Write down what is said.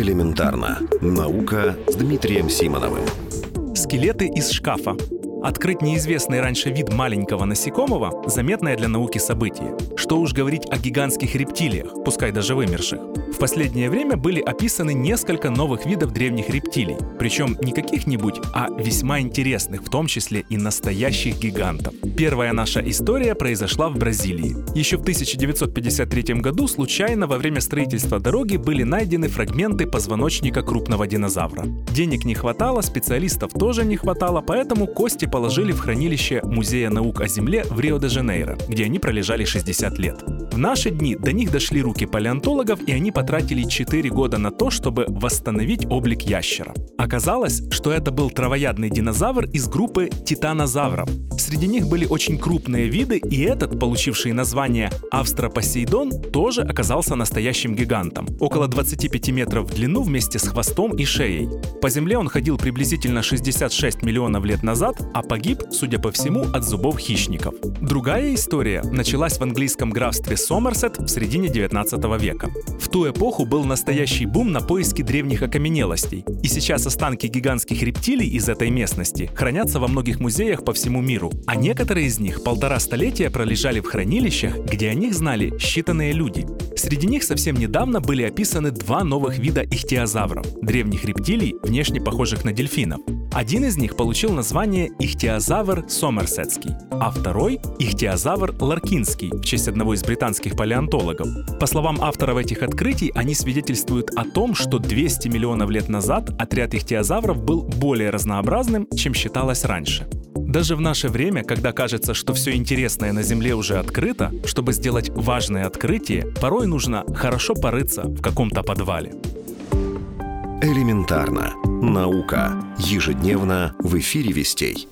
Элементарно. Наука с Дмитрием Симоновым. Скелеты из шкафа. Открыть неизвестный раньше вид маленького насекомого – заметное для науки событие. Что уж говорить о гигантских рептилиях, пускай даже вымерших. В последнее время были описаны несколько новых видов древних рептилий, причем не каких-нибудь, а весьма интересных, в том числе и настоящих гигантов. Первая наша история произошла в Бразилии. Еще в 1953 году случайно во время строительства дороги были найдены фрагменты позвоночника крупного динозавра. Денег не хватало, специалистов тоже не хватало, поэтому кости положили в хранилище Музея наук о Земле в Рио-де-Жанейро, где они пролежали 60 лет. В наши дни до них дошли руки палеонтологов, и они потратили 4 года на то, чтобы восстановить облик ящера. Оказалось, что это был травоядный динозавр из группы титанозавров. Среди них были очень крупные виды, и этот, получивший название Австропосейдон, тоже оказался настоящим гигантом. Около 25 метров в длину вместе с хвостом и шеей. По Земле он ходил приблизительно 66 миллионов лет назад, а погиб, судя по всему, от зубов хищников. Другая история началась в английском графстве Сомерсет в середине 19 века. В ту эпоху был настоящий бум на поиски древних окаменелостей, и сейчас останки гигантских рептилий из этой местности хранятся во многих музеях по всему миру, а некоторые из них полтора столетия пролежали в хранилищах, где о них знали считанные люди. Среди них совсем недавно были описаны два новых вида ихтиозавров – древних рептилий, внешне похожих на дельфинов. Один из них получил название ихтиозавр сомерсетский, а второй – ихтиозавр ларкинский, в честь одного из британских палеонтологов. По словам авторов этих открытий, они свидетельствуют о том, что 200 миллионов лет назад отряд ихтиозавров был более разнообразным, чем считалось раньше. Даже в наше время, когда кажется, что все интересное на Земле уже открыто, чтобы сделать важное открытие, порой нужно хорошо порыться в каком-то подвале. Элементарно. Наука. Ежедневно в эфире «Вестей».